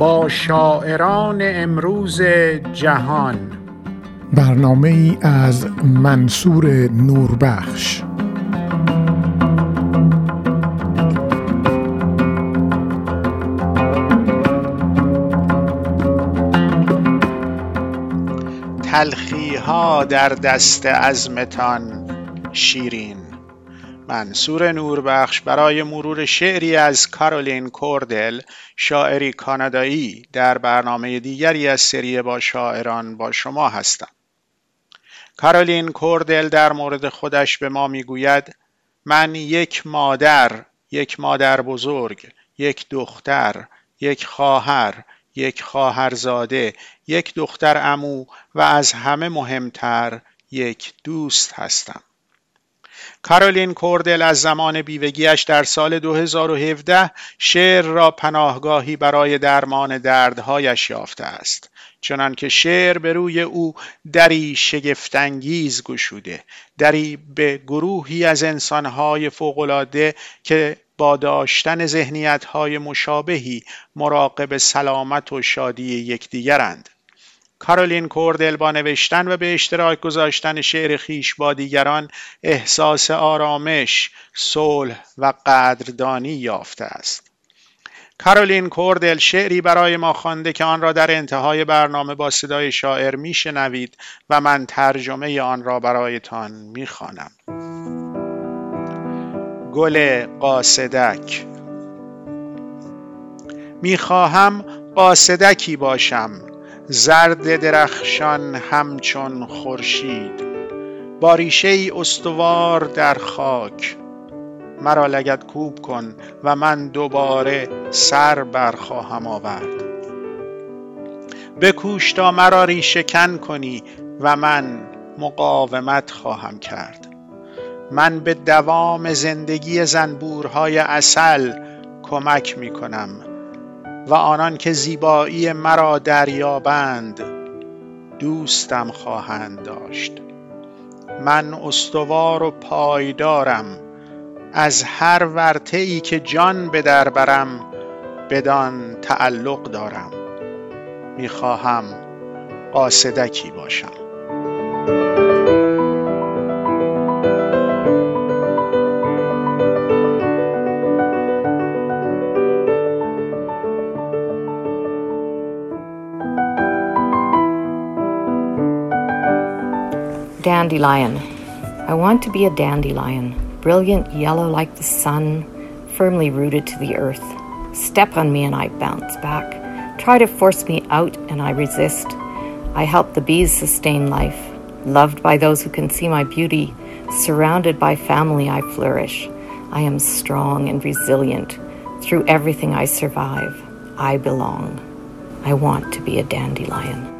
با شاعران امروز جهان. برنامه ای از منصور نوربخش. تلخی ها در دست ازمتان شیرین. منصور نوربخش برای مرور شعری از کارولین کوردل شاعری کانادایی در برنامه دیگری از سری با شاعران با شما هستم. کارولین کوردل در مورد خودش به ما می‌گوید من یک مادر یک مادر بزرگ یک دختر یک خواهر یک خواهرزاده یک دختر امو و از همه مهمتر یک دوست هستم. کارولین کوردل از زمان بیوگیش در سال 2017 شعر را پناهگاهی برای درمان دردهایش یافته است. چنانکه شعر به روی او دری شگفتانگیز گشوده دری به گروهی از انسانهای فوقالعاده که با داشتن ذهنیتهای مشابهی مراقب سلامت و شادی یکدیگرند. کارولین کوردل با نوشتن و به اشتراک گذاشتن شعر خیش با دیگران احساس آرامش، صلح و قدردانی یافته است. کارولین کوردل شعری برای ما خوانده که آن را در انتهای برنامه با صدای شاعر میشنوید و من ترجمه آن را برایتان می‌خوانم. گل قاصدک می‌خواهم قاصدکی باشم زرد درخشان همچون خورشید. با ریشه ای استوار در خاک. مرا لگد کوب کن و من دوباره سر برخواهم آورد. بکوش تا مرا ریشه کن کنی و من مقاومت خواهم کرد. من به دوام زندگی زنبورهای اصل کمک می کنم. و آنان که زیبایی مرا دریابند دوستم خواهند داشت. من استوار و پایدارم از هر ورطه ای که جان به در برم بدان تعلق دارم. می‌خواهم قاصدکی باشم. Dandelion. I want to be a dandelion, brilliant yellow like the sun, firmly rooted to the earth. Step on me and I bounce back. Try to force me out and I resist. I help the bees sustain life. Loved by those who can see my beauty, surrounded by family, I flourish. I am strong and resilient. Through everything I survive, I belong. I want to be a dandelion.